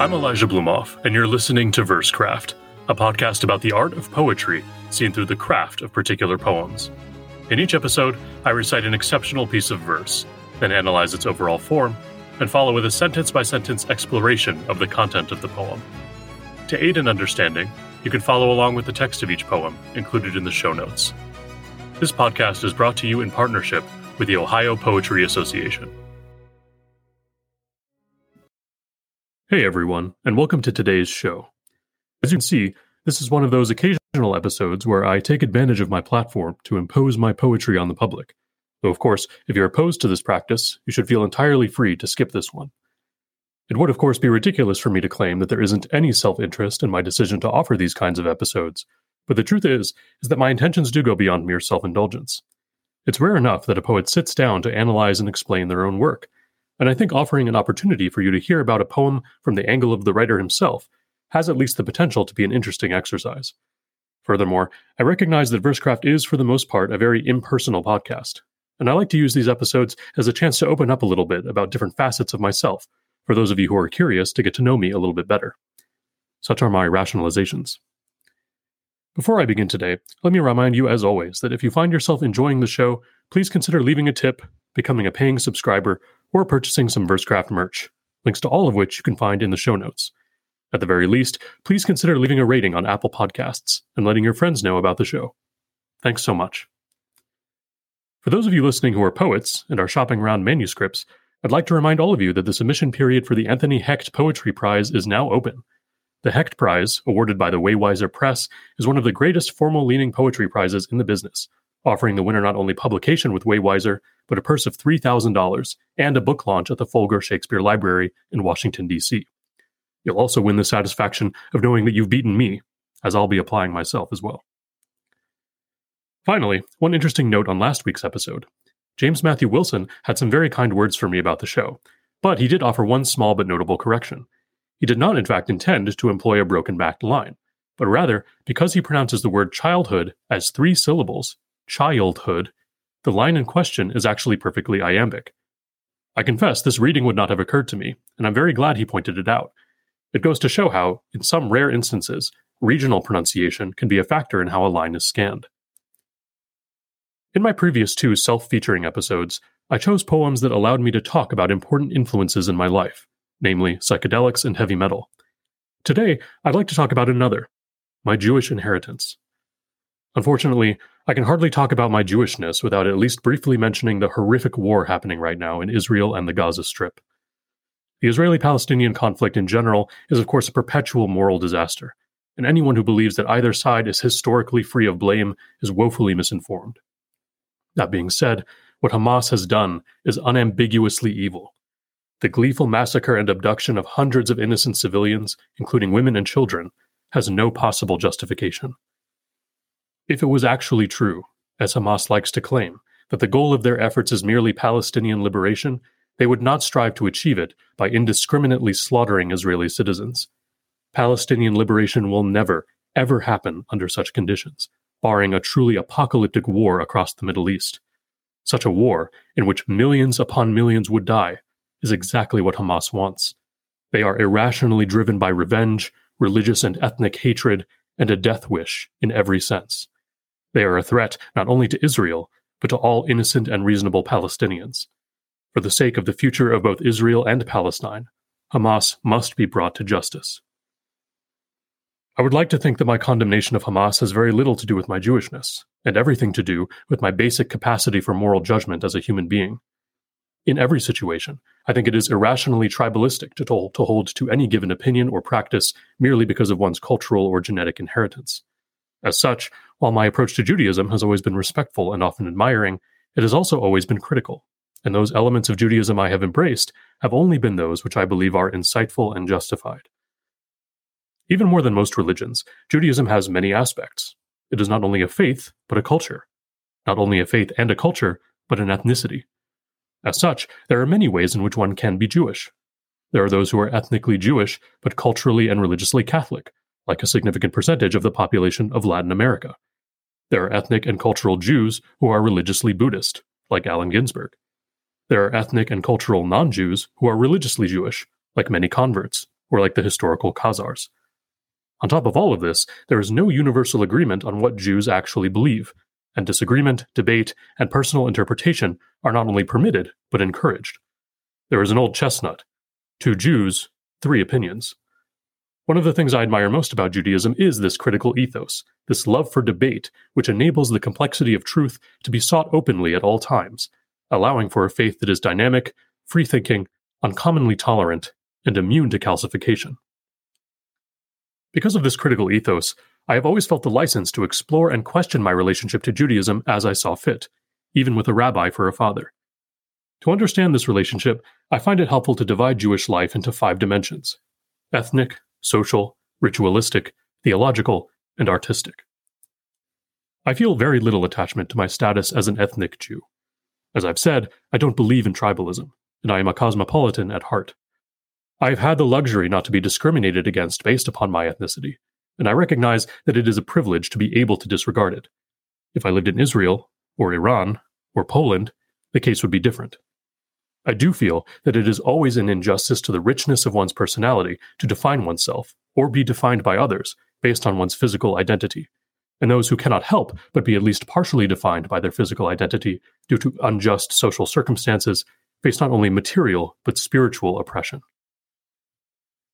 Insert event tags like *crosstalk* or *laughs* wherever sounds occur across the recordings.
I'm Elijah Blumov, and you're listening to Versecraft, a podcast about the art of poetry seen through the craft of particular poems. In each episode, I recite an exceptional piece of verse, then analyze its overall form, and follow with a sentence by sentence exploration of the content of the poem. To aid in understanding, you can follow along with the text of each poem included in the show notes. This podcast is brought to you in partnership with the Ohio Poetry Association. Hey everyone, and welcome to today's show. As you can see, this is one of those occasional episodes where I take advantage of my platform to impose my poetry on the public. Though, of course, if you're opposed to this practice, you should feel entirely free to skip this one. It would, of course, be ridiculous for me to claim that there isn't any self interest in my decision to offer these kinds of episodes, but the truth is, is that my intentions do go beyond mere self indulgence. It's rare enough that a poet sits down to analyze and explain their own work, and I think offering an opportunity for you to hear about a poem from the angle of the writer himself has at least the potential to be an interesting exercise. Furthermore, I recognize that Versecraft is, for the most part, a very impersonal podcast, and I like to use these episodes as a chance to open up a little bit about different facets of myself for those of you who are curious to get to know me a little bit better. Such are my rationalizations. Before I begin today, let me remind you, as always, that if you find yourself enjoying the show, please consider leaving a tip, becoming a paying subscriber, or purchasing some Versecraft merch, links to all of which you can find in the show notes. At the very least, please consider leaving a rating on Apple Podcasts and letting your friends know about the show. Thanks so much. For those of you listening who are poets and are shopping around manuscripts, I'd like to remind all of you that the submission period for the Anthony Hecht Poetry Prize is now open. The Hecht Prize, awarded by the Waywiser Press, is one of the greatest formal leaning poetry prizes in the business, offering the winner not only publication with Waywiser, but a purse of $3,000 and a book launch at the Folger Shakespeare Library in Washington, D.C. You'll also win the satisfaction of knowing that you've beaten me, as I'll be applying myself as well. Finally, one interesting note on last week's episode. James Matthew Wilson had some very kind words for me about the show, but he did offer one small but notable correction. He did not, in fact, intend to employ a broken backed line, but rather, because he pronounces the word childhood as three syllables, childhood, the line in question is actually perfectly iambic. I confess this reading would not have occurred to me, and I'm very glad he pointed it out. It goes to show how, in some rare instances, regional pronunciation can be a factor in how a line is scanned. In my previous two self featuring episodes, I chose poems that allowed me to talk about important influences in my life, namely psychedelics and heavy metal. Today, I'd like to talk about another my Jewish inheritance. Unfortunately, I can hardly talk about my Jewishness without at least briefly mentioning the horrific war happening right now in Israel and the Gaza Strip. The Israeli Palestinian conflict in general is, of course, a perpetual moral disaster, and anyone who believes that either side is historically free of blame is woefully misinformed. That being said, what Hamas has done is unambiguously evil. The gleeful massacre and abduction of hundreds of innocent civilians, including women and children, has no possible justification. If it was actually true, as Hamas likes to claim, that the goal of their efforts is merely Palestinian liberation, they would not strive to achieve it by indiscriminately slaughtering Israeli citizens. Palestinian liberation will never, ever happen under such conditions, barring a truly apocalyptic war across the Middle East. Such a war, in which millions upon millions would die, is exactly what Hamas wants. They are irrationally driven by revenge, religious and ethnic hatred, and a death wish in every sense. They are a threat not only to Israel, but to all innocent and reasonable Palestinians. For the sake of the future of both Israel and Palestine, Hamas must be brought to justice. I would like to think that my condemnation of Hamas has very little to do with my Jewishness, and everything to do with my basic capacity for moral judgment as a human being. In every situation, I think it is irrationally tribalistic to, to hold to any given opinion or practice merely because of one's cultural or genetic inheritance. As such, while my approach to Judaism has always been respectful and often admiring, it has also always been critical. And those elements of Judaism I have embraced have only been those which I believe are insightful and justified. Even more than most religions, Judaism has many aspects. It is not only a faith, but a culture. Not only a faith and a culture, but an ethnicity. As such, there are many ways in which one can be Jewish. There are those who are ethnically Jewish, but culturally and religiously Catholic, like a significant percentage of the population of Latin America. There are ethnic and cultural Jews who are religiously Buddhist, like Allen Ginsberg. There are ethnic and cultural non Jews who are religiously Jewish, like many converts, or like the historical Khazars. On top of all of this, there is no universal agreement on what Jews actually believe, and disagreement, debate, and personal interpretation are not only permitted, but encouraged. There is an old chestnut two Jews, three opinions. One of the things I admire most about Judaism is this critical ethos, this love for debate, which enables the complexity of truth to be sought openly at all times, allowing for a faith that is dynamic, free thinking, uncommonly tolerant, and immune to calcification. Because of this critical ethos, I have always felt the license to explore and question my relationship to Judaism as I saw fit, even with a rabbi for a father. To understand this relationship, I find it helpful to divide Jewish life into five dimensions ethnic, social, ritualistic, theological, and artistic. I feel very little attachment to my status as an ethnic Jew. As I've said, I don't believe in tribalism, and I am a cosmopolitan at heart. I have had the luxury not to be discriminated against based upon my ethnicity, and I recognize that it is a privilege to be able to disregard it. If I lived in Israel, or Iran, or Poland, the case would be different. I do feel that it is always an injustice to the richness of one's personality to define oneself, or be defined by others, based on one's physical identity, and those who cannot help but be at least partially defined by their physical identity due to unjust social circumstances face not only material but spiritual oppression.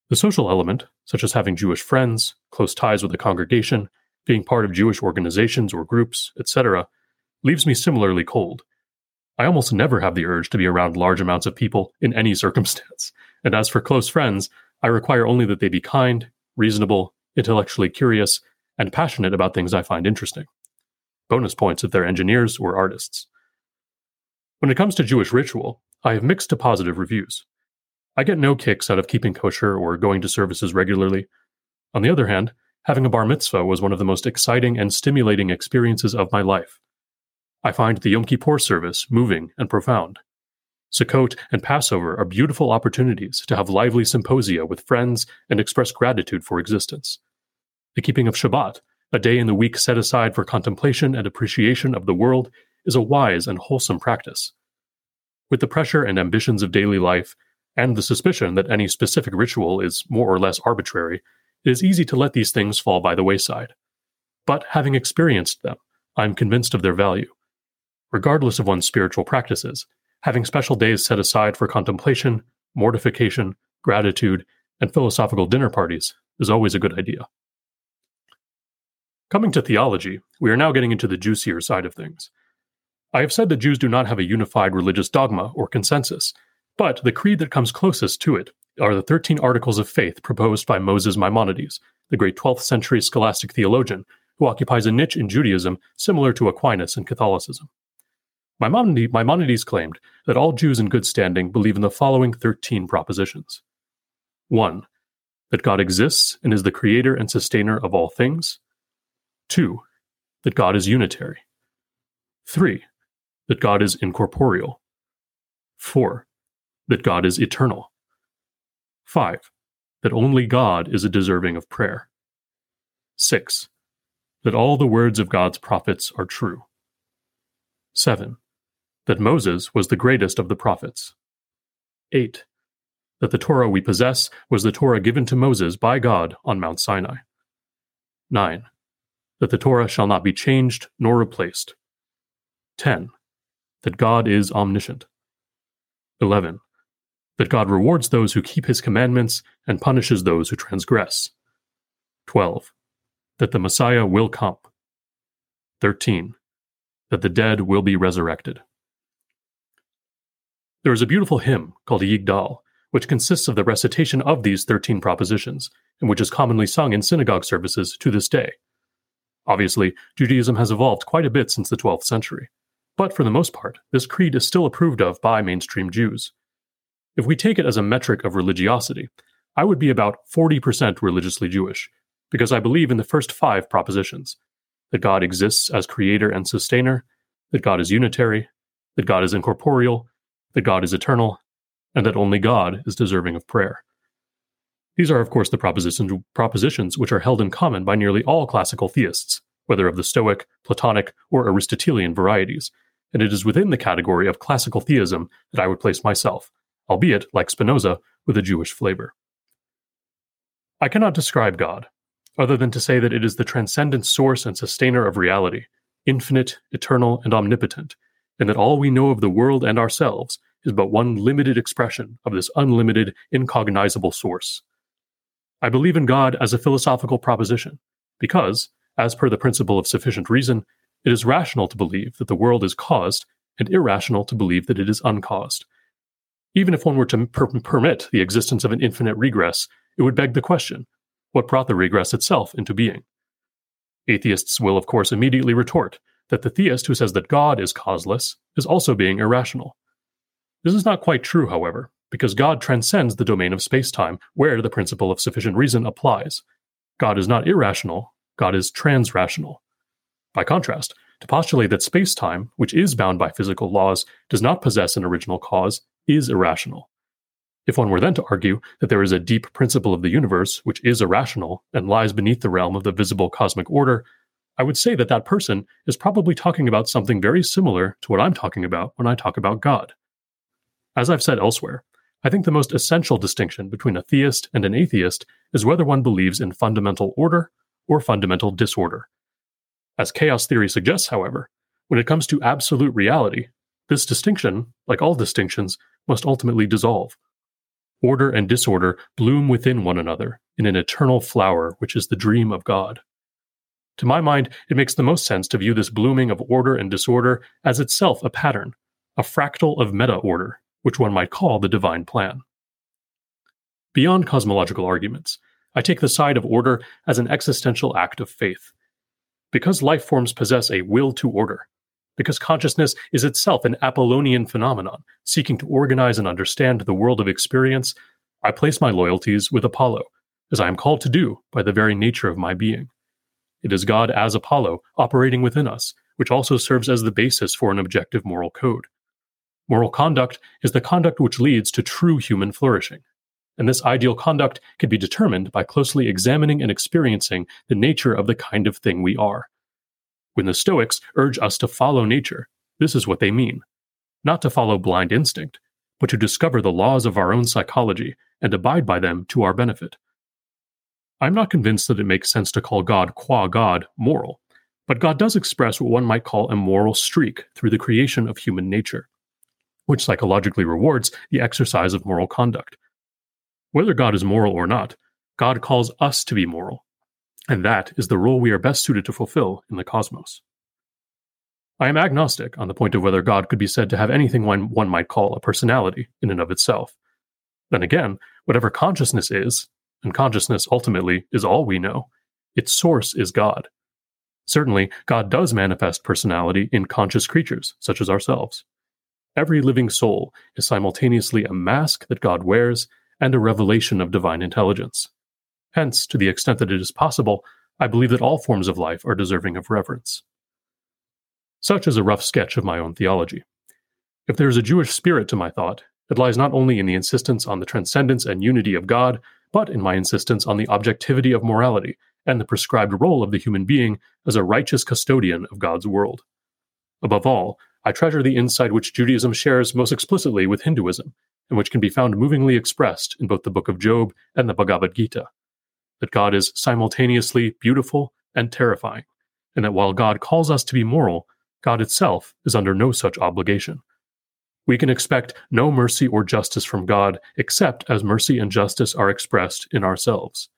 The social element, such as having Jewish friends, close ties with a congregation, being part of Jewish organizations or groups, etc., leaves me similarly cold. I almost never have the urge to be around large amounts of people in any *laughs* circumstance. And as for close friends, I require only that they be kind, reasonable, intellectually curious, and passionate about things I find interesting. Bonus points if they're engineers or artists. When it comes to Jewish ritual, I have mixed to positive reviews. I get no kicks out of keeping kosher or going to services regularly. On the other hand, having a bar mitzvah was one of the most exciting and stimulating experiences of my life. I find the Yom Kippur service moving and profound. Sukkot and Passover are beautiful opportunities to have lively symposia with friends and express gratitude for existence. The keeping of Shabbat, a day in the week set aside for contemplation and appreciation of the world, is a wise and wholesome practice. With the pressure and ambitions of daily life, and the suspicion that any specific ritual is more or less arbitrary, it is easy to let these things fall by the wayside. But having experienced them, I am convinced of their value. Regardless of one's spiritual practices, having special days set aside for contemplation, mortification, gratitude, and philosophical dinner parties is always a good idea. Coming to theology, we are now getting into the juicier side of things. I have said that Jews do not have a unified religious dogma or consensus, but the creed that comes closest to it are the 13 Articles of Faith proposed by Moses Maimonides, the great 12th century scholastic theologian who occupies a niche in Judaism similar to Aquinas in Catholicism. Maimonides claimed that all Jews in good standing believe in the following 13 propositions 1. That God exists and is the creator and sustainer of all things. 2. That God is unitary. 3. That God is incorporeal. 4 that God is eternal. 5. That only God is a deserving of prayer. 6. That all the words of God's prophets are true. 7. That Moses was the greatest of the prophets. 8. That the Torah we possess was the Torah given to Moses by God on Mount Sinai. 9. That the Torah shall not be changed nor replaced. 10. That God is omniscient. 11 that God rewards those who keep his commandments and punishes those who transgress. 12. That the Messiah will come. 13. That the dead will be resurrected. There is a beautiful hymn called Yigdal, which consists of the recitation of these 13 propositions, and which is commonly sung in synagogue services to this day. Obviously, Judaism has evolved quite a bit since the 12th century, but for the most part, this creed is still approved of by mainstream Jews. If we take it as a metric of religiosity, I would be about 40% religiously Jewish, because I believe in the first five propositions that God exists as creator and sustainer, that God is unitary, that God is incorporeal, that God is eternal, and that only God is deserving of prayer. These are, of course, the propositions, propositions which are held in common by nearly all classical theists, whether of the Stoic, Platonic, or Aristotelian varieties, and it is within the category of classical theism that I would place myself, albeit, like Spinoza, with a Jewish flavor. I cannot describe God, other than to say that it is the transcendent source and sustainer of reality, infinite, eternal, and omnipotent, and that all we know of the world and ourselves is but one limited expression of this unlimited, incognizable source. I believe in God as a philosophical proposition, because, as per the principle of sufficient reason, it is rational to believe that the world is caused and irrational to believe that it is uncaused. Even if one were to per- permit the existence of an infinite regress, it would beg the question what brought the regress itself into being? Atheists will, of course, immediately retort that the theist who says that God is causeless is also being irrational. This is not quite true, however, because God transcends the domain of space time, where the principle of sufficient reason applies. God is not irrational, God is transrational. By contrast, to postulate that space time, which is bound by physical laws, does not possess an original cause, is irrational. If one were then to argue that there is a deep principle of the universe which is irrational and lies beneath the realm of the visible cosmic order, I would say that that person is probably talking about something very similar to what I'm talking about when I talk about God. As I've said elsewhere, I think the most essential distinction between a theist and an atheist is whether one believes in fundamental order or fundamental disorder. As chaos theory suggests, however, when it comes to absolute reality, this distinction, like all distinctions, must ultimately dissolve. Order and disorder bloom within one another in an eternal flower which is the dream of God. To my mind, it makes the most sense to view this blooming of order and disorder as itself a pattern, a fractal of meta order, which one might call the divine plan. Beyond cosmological arguments, I take the side of order as an existential act of faith. Because life forms possess a will to order, because consciousness is itself an Apollonian phenomenon, seeking to organize and understand the world of experience, I place my loyalties with Apollo, as I am called to do by the very nature of my being. It is God as Apollo operating within us, which also serves as the basis for an objective moral code. Moral conduct is the conduct which leads to true human flourishing. And this ideal conduct can be determined by closely examining and experiencing the nature of the kind of thing we are. When the Stoics urge us to follow nature, this is what they mean not to follow blind instinct, but to discover the laws of our own psychology and abide by them to our benefit. I'm not convinced that it makes sense to call God qua God moral, but God does express what one might call a moral streak through the creation of human nature, which psychologically rewards the exercise of moral conduct. Whether God is moral or not, God calls us to be moral, and that is the role we are best suited to fulfill in the cosmos. I am agnostic on the point of whether God could be said to have anything one, one might call a personality in and of itself. Then again, whatever consciousness is, and consciousness ultimately is all we know, its source is God. Certainly, God does manifest personality in conscious creatures, such as ourselves. Every living soul is simultaneously a mask that God wears and a revelation of divine intelligence. Hence, to the extent that it is possible, I believe that all forms of life are deserving of reverence. Such is a rough sketch of my own theology. If there is a Jewish spirit to my thought, it lies not only in the insistence on the transcendence and unity of God, but in my insistence on the objectivity of morality and the prescribed role of the human being as a righteous custodian of God's world. Above all, I treasure the insight which Judaism shares most explicitly with Hinduism, and which can be found movingly expressed in both the Book of Job and the Bhagavad Gita that God is simultaneously beautiful and terrifying, and that while God calls us to be moral, God itself is under no such obligation. We can expect no mercy or justice from God except as mercy and justice are expressed in ourselves.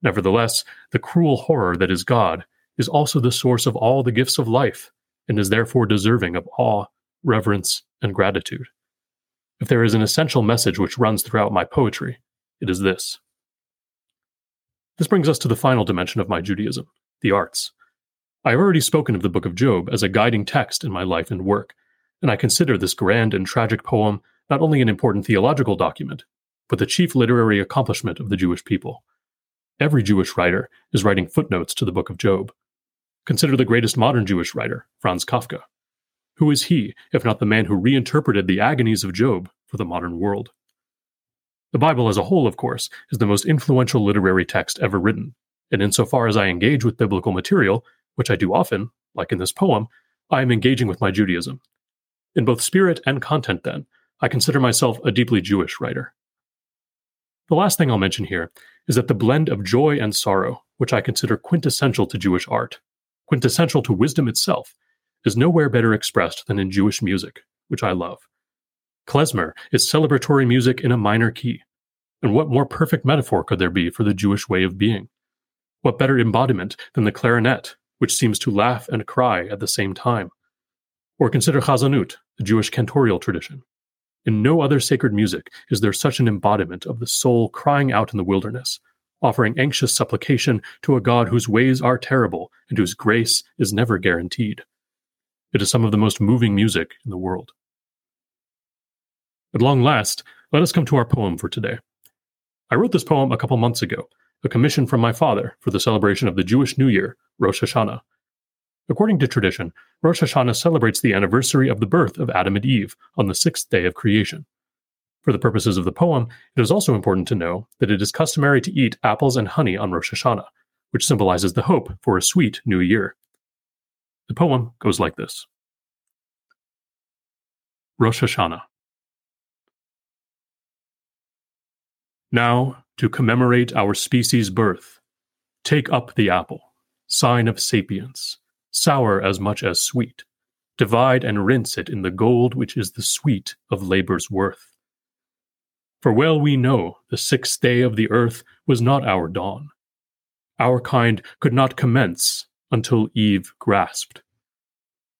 Nevertheless, the cruel horror that is God is also the source of all the gifts of life and is therefore deserving of awe, reverence, and gratitude. If there is an essential message which runs throughout my poetry, it is this. This brings us to the final dimension of my Judaism the arts. I have already spoken of the book of Job as a guiding text in my life and work, and I consider this grand and tragic poem not only an important theological document, but the chief literary accomplishment of the Jewish people. Every Jewish writer is writing footnotes to the book of Job. Consider the greatest modern Jewish writer, Franz Kafka. Who is he, if not the man who reinterpreted the agonies of Job for the modern world? The Bible as a whole, of course, is the most influential literary text ever written, and insofar as I engage with biblical material, which I do often, like in this poem, I am engaging with my Judaism. In both spirit and content, then, I consider myself a deeply Jewish writer. The last thing I'll mention here is that the blend of joy and sorrow, which I consider quintessential to Jewish art, quintessential to wisdom itself, is nowhere better expressed than in Jewish music, which I love. Klezmer is celebratory music in a minor key. And what more perfect metaphor could there be for the Jewish way of being? What better embodiment than the clarinet, which seems to laugh and cry at the same time? Or consider Chazzanut, the Jewish cantorial tradition. In no other sacred music is there such an embodiment of the soul crying out in the wilderness, offering anxious supplication to a God whose ways are terrible and whose grace is never guaranteed. It is some of the most moving music in the world. At long last, let us come to our poem for today. I wrote this poem a couple months ago, a commission from my father for the celebration of the Jewish New Year, Rosh Hashanah. According to tradition, Rosh Hashanah celebrates the anniversary of the birth of Adam and Eve on the sixth day of creation. For the purposes of the poem, it is also important to know that it is customary to eat apples and honey on Rosh Hashanah, which symbolizes the hope for a sweet new year. The poem goes like this Rosh Hashanah. Now, to commemorate our species' birth, take up the apple, sign of sapience sour as much as sweet. Divide and rinse it in the gold which is the sweet of labor's worth. For well we know the sixth day of the earth was not our dawn. Our kind could not commence until Eve grasped.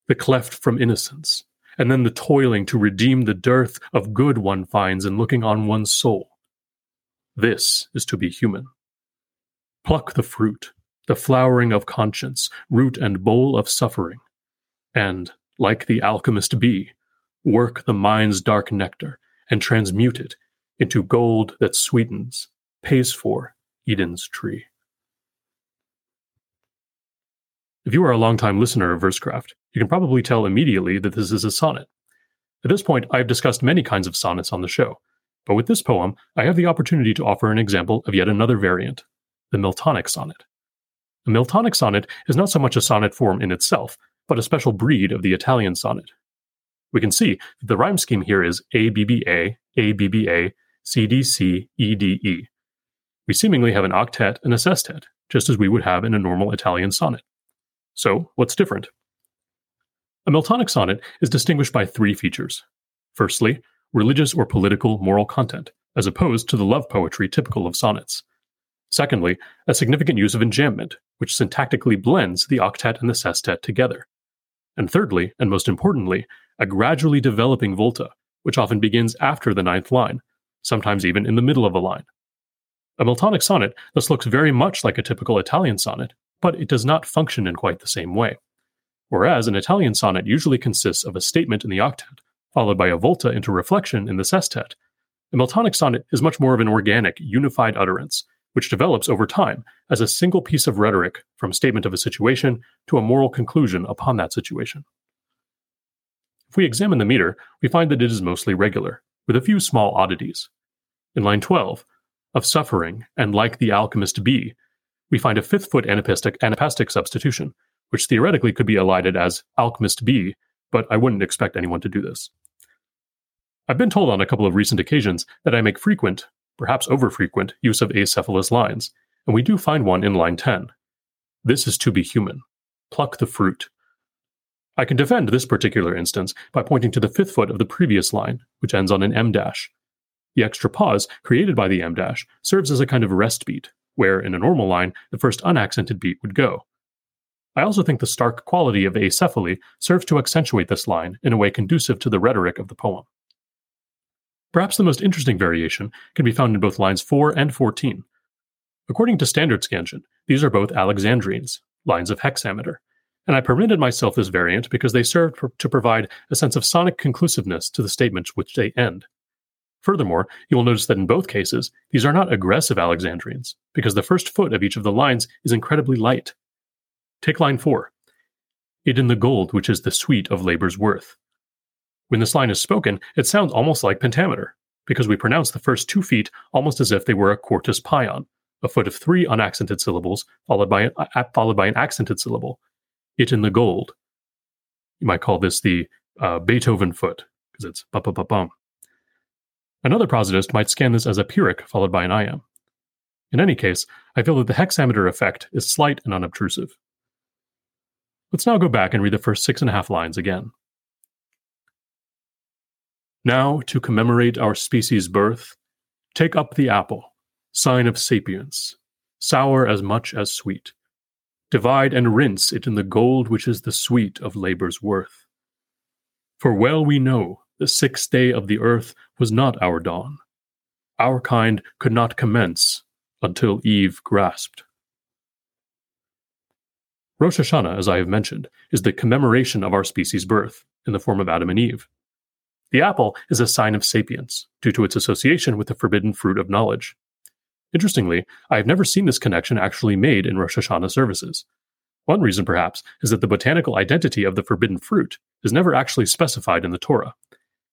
The cleft from innocence, and then the toiling to redeem the dearth of good one finds in looking on one's soul. This is to be human. Pluck the fruit, the flowering of conscience, root and bole of suffering, and, like the alchemist bee, work the mind's dark nectar and transmute it into gold that sweetens, pays for Eden's tree. If you are a longtime listener of Versecraft, you can probably tell immediately that this is a sonnet. At this point, I have discussed many kinds of sonnets on the show, but with this poem, I have the opportunity to offer an example of yet another variant, the Miltonic sonnet. A Miltonic sonnet is not so much a sonnet form in itself, but a special breed of the Italian sonnet. We can see that the rhyme scheme here is ABBA, ABBA, CDC, EDE. We seemingly have an octet and a sestet, just as we would have in a normal Italian sonnet. So, what's different? A Miltonic sonnet is distinguished by three features. Firstly, religious or political moral content, as opposed to the love poetry typical of sonnets. Secondly, a significant use of enjambment, which syntactically blends the octet and the sestet together. And thirdly, and most importantly, a gradually developing volta, which often begins after the ninth line, sometimes even in the middle of a line. A Miltonic sonnet thus looks very much like a typical Italian sonnet, but it does not function in quite the same way. Whereas an Italian sonnet usually consists of a statement in the octet, followed by a volta into reflection in the sestet, a Miltonic sonnet is much more of an organic, unified utterance, which develops over time as a single piece of rhetoric from statement of a situation to a moral conclusion upon that situation. If we examine the meter, we find that it is mostly regular, with a few small oddities. In line 12, of suffering and like the alchemist bee, we find a fifth foot anapestic, anapastic substitution, which theoretically could be elided as alchemist bee, but I wouldn't expect anyone to do this. I've been told on a couple of recent occasions that I make frequent, perhaps overfrequent, use of acephalous lines, and we do find one in line 10. This is to be human. Pluck the fruit. I can defend this particular instance by pointing to the fifth foot of the previous line, which ends on an em dash. The extra pause created by the em dash serves as a kind of rest beat, where in a normal line, the first unaccented beat would go. I also think the stark quality of acephaly serves to accentuate this line in a way conducive to the rhetoric of the poem. Perhaps the most interesting variation can be found in both lines 4 and 14. According to standard scansion, these are both Alexandrines, lines of hexameter, and I permitted myself this variant because they serve to provide a sense of sonic conclusiveness to the statements which they end. Furthermore, you will notice that in both cases, these are not aggressive Alexandrines, because the first foot of each of the lines is incredibly light. Take line 4. It in the gold which is the sweet of labor's worth. When this line is spoken, it sounds almost like pentameter, because we pronounce the first two feet almost as if they were a quartus paeon, a foot of three unaccented syllables followed by an, followed by an accented syllable. It in the gold. You might call this the uh, Beethoven foot, because it's ba ba ba bum. Another prosodist might scan this as a pyrrhic followed by an iamb. In any case, I feel that the hexameter effect is slight and unobtrusive. Let's now go back and read the first six and a half lines again. Now, to commemorate our species' birth, take up the apple, sign of sapience, sour as much as sweet. Divide and rinse it in the gold which is the sweet of labor's worth. For well we know the sixth day of the earth was not our dawn. Our kind could not commence until Eve grasped. Rosh Hashanah, as I have mentioned, is the commemoration of our species' birth in the form of Adam and Eve. The apple is a sign of sapience due to its association with the forbidden fruit of knowledge. Interestingly, I have never seen this connection actually made in Rosh Hashanah services. One reason, perhaps, is that the botanical identity of the forbidden fruit is never actually specified in the Torah.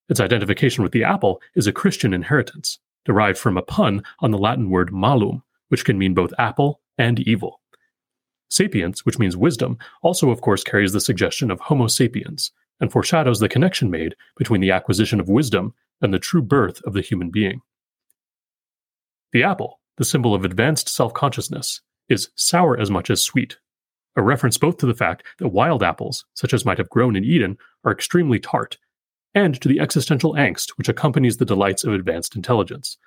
Its identification with the apple is a Christian inheritance, derived from a pun on the Latin word malum, which can mean both apple and evil. Sapience, which means wisdom, also, of course, carries the suggestion of Homo sapiens and foreshadows the connection made between the acquisition of wisdom and the true birth of the human being. The apple, the symbol of advanced self consciousness, is sour as much as sweet, a reference both to the fact that wild apples, such as might have grown in Eden, are extremely tart, and to the existential angst which accompanies the delights of advanced intelligence.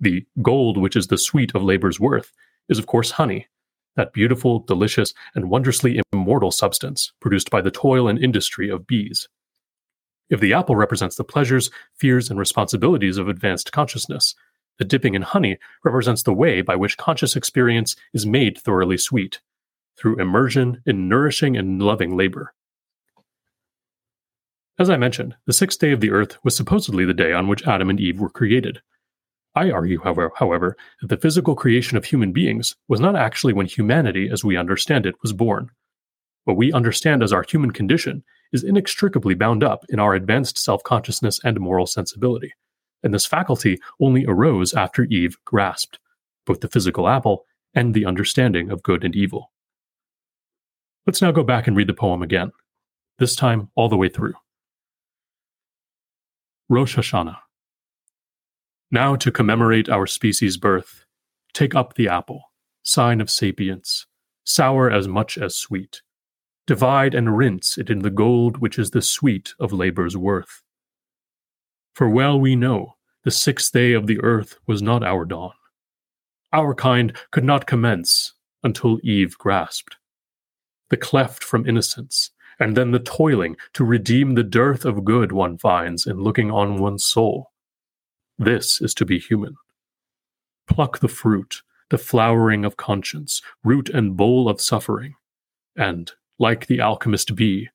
The gold, which is the sweet of labor's worth, is of course honey, that beautiful, delicious, and wondrously immortal substance produced by the toil and industry of bees. If the apple represents the pleasures, fears, and responsibilities of advanced consciousness, the dipping in honey represents the way by which conscious experience is made thoroughly sweet, through immersion in nourishing and loving labor. As I mentioned, the sixth day of the earth was supposedly the day on which Adam and Eve were created. I argue, however, that the physical creation of human beings was not actually when humanity, as we understand it, was born. What we understand as our human condition is inextricably bound up in our advanced self consciousness and moral sensibility, and this faculty only arose after Eve grasped both the physical apple and the understanding of good and evil. Let's now go back and read the poem again, this time all the way through. Rosh Hashanah. Now, to commemorate our species' birth, take up the apple, sign of sapience, sour as much as sweet. Divide and rinse it in the gold which is the sweet of labor's worth. For well we know the sixth day of the earth was not our dawn. Our kind could not commence until Eve grasped. The cleft from innocence, and then the toiling to redeem the dearth of good one finds in looking on one's soul this is to be human. Pluck the fruit, the flowering of conscience, root and bole of suffering, and, like the alchemist bee,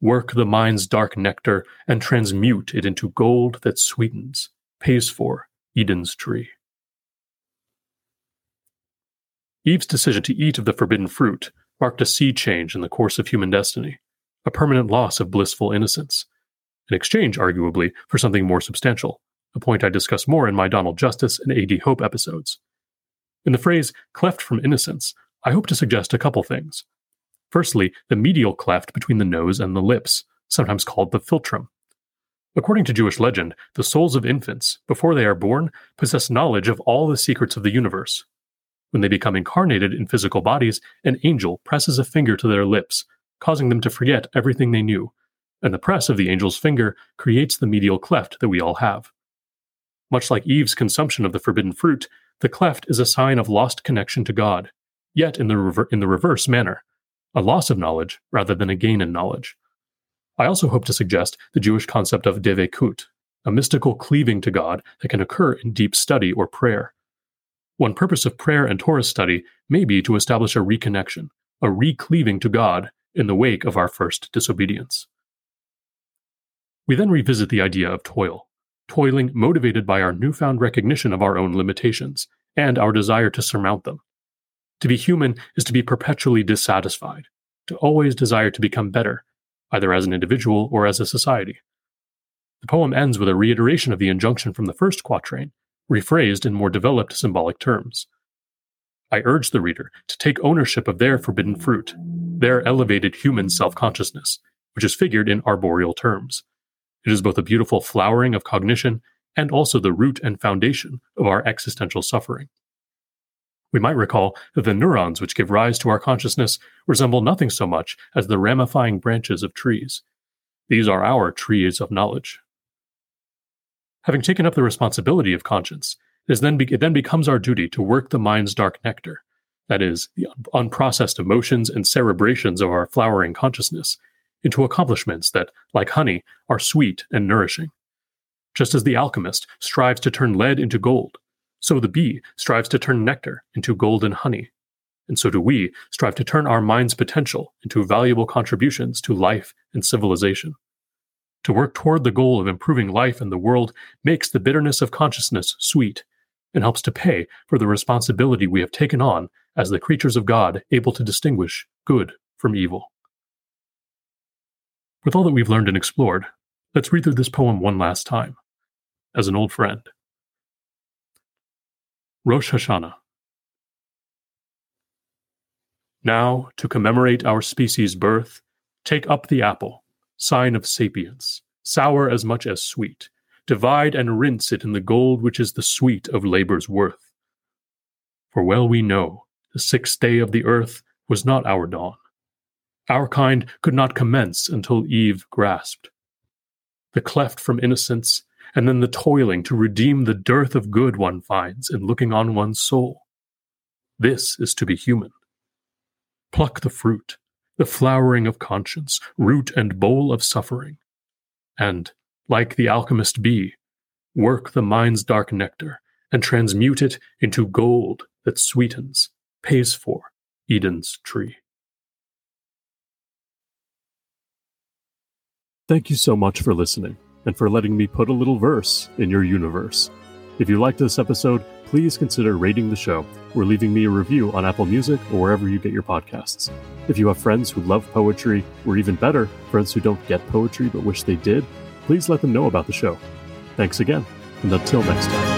work the mind's dark nectar and transmute it into gold that sweetens, pays for Eden's tree. Eve's decision to eat of the forbidden fruit marked a sea change in the course of human destiny, a permanent loss of blissful innocence, in exchange, arguably, for something more substantial a point I discuss more in my Donald Justice and A.D. Hope episodes. In the phrase cleft from innocence, I hope to suggest a couple things. Firstly, the medial cleft between the nose and the lips, sometimes called the philtrum. According to Jewish legend, the souls of infants, before they are born, possess knowledge of all the secrets of the universe. When they become incarnated in physical bodies, an angel presses a finger to their lips, causing them to forget everything they knew, and the press of the angel's finger creates the medial cleft that we all have. Much like Eve's consumption of the forbidden fruit, the cleft is a sign of lost connection to God, yet in the, rever- in the reverse manner, a loss of knowledge rather than a gain in knowledge. I also hope to suggest the Jewish concept of devekut, a mystical cleaving to God that can occur in deep study or prayer. One purpose of prayer and Torah study may be to establish a reconnection, a recleaving to God in the wake of our first disobedience. We then revisit the idea of toil toiling motivated by our newfound recognition of our own limitations and our desire to surmount them. To be human is to be perpetually dissatisfied, to always desire to become better, either as an individual or as a society. The poem ends with a reiteration of the injunction from the first quatrain, rephrased in more developed symbolic terms. I urge the reader to take ownership of their forbidden fruit, their elevated human self consciousness, which is figured in arboreal terms. It is both a beautiful flowering of cognition and also the root and foundation of our existential suffering. We might recall that the neurons which give rise to our consciousness resemble nothing so much as the ramifying branches of trees. These are our trees of knowledge. Having taken up the responsibility of conscience, it, then be- it then becomes our duty to work the mind's dark nectar, that is, the un- unprocessed emotions and cerebrations of our flowering consciousness, into accomplishments that, like honey, are sweet and nourishing. Just as the alchemist strives to turn lead into gold, so the bee strives to turn nectar into golden honey. And so do we strive to turn our mind's potential into valuable contributions to life and civilization. To work toward the goal of improving life and the world makes the bitterness of consciousness sweet and helps to pay for the responsibility we have taken on as the creatures of God able to distinguish good from evil. With all that we've learned and explored, let's read through this poem one last time, as an old friend. Rosh Hashanah. Now, to commemorate our species' birth, take up the apple, sign of sapience, sour as much as sweet, divide and rinse it in the gold which is the sweet of labor's worth. For well we know the sixth day of the earth was not our dawn. Our kind could not commence until Eve grasped. The cleft from innocence, and then the toiling to redeem the dearth of good one finds in looking on one's soul. This is to be human. Pluck the fruit, the flowering of conscience, root and bole of suffering, and, like the alchemist bee, work the mind's dark nectar and transmute it into gold that sweetens, pays for Eden's tree. Thank you so much for listening and for letting me put a little verse in your universe. If you liked this episode, please consider rating the show or leaving me a review on Apple Music or wherever you get your podcasts. If you have friends who love poetry, or even better, friends who don't get poetry but wish they did, please let them know about the show. Thanks again, and until next time.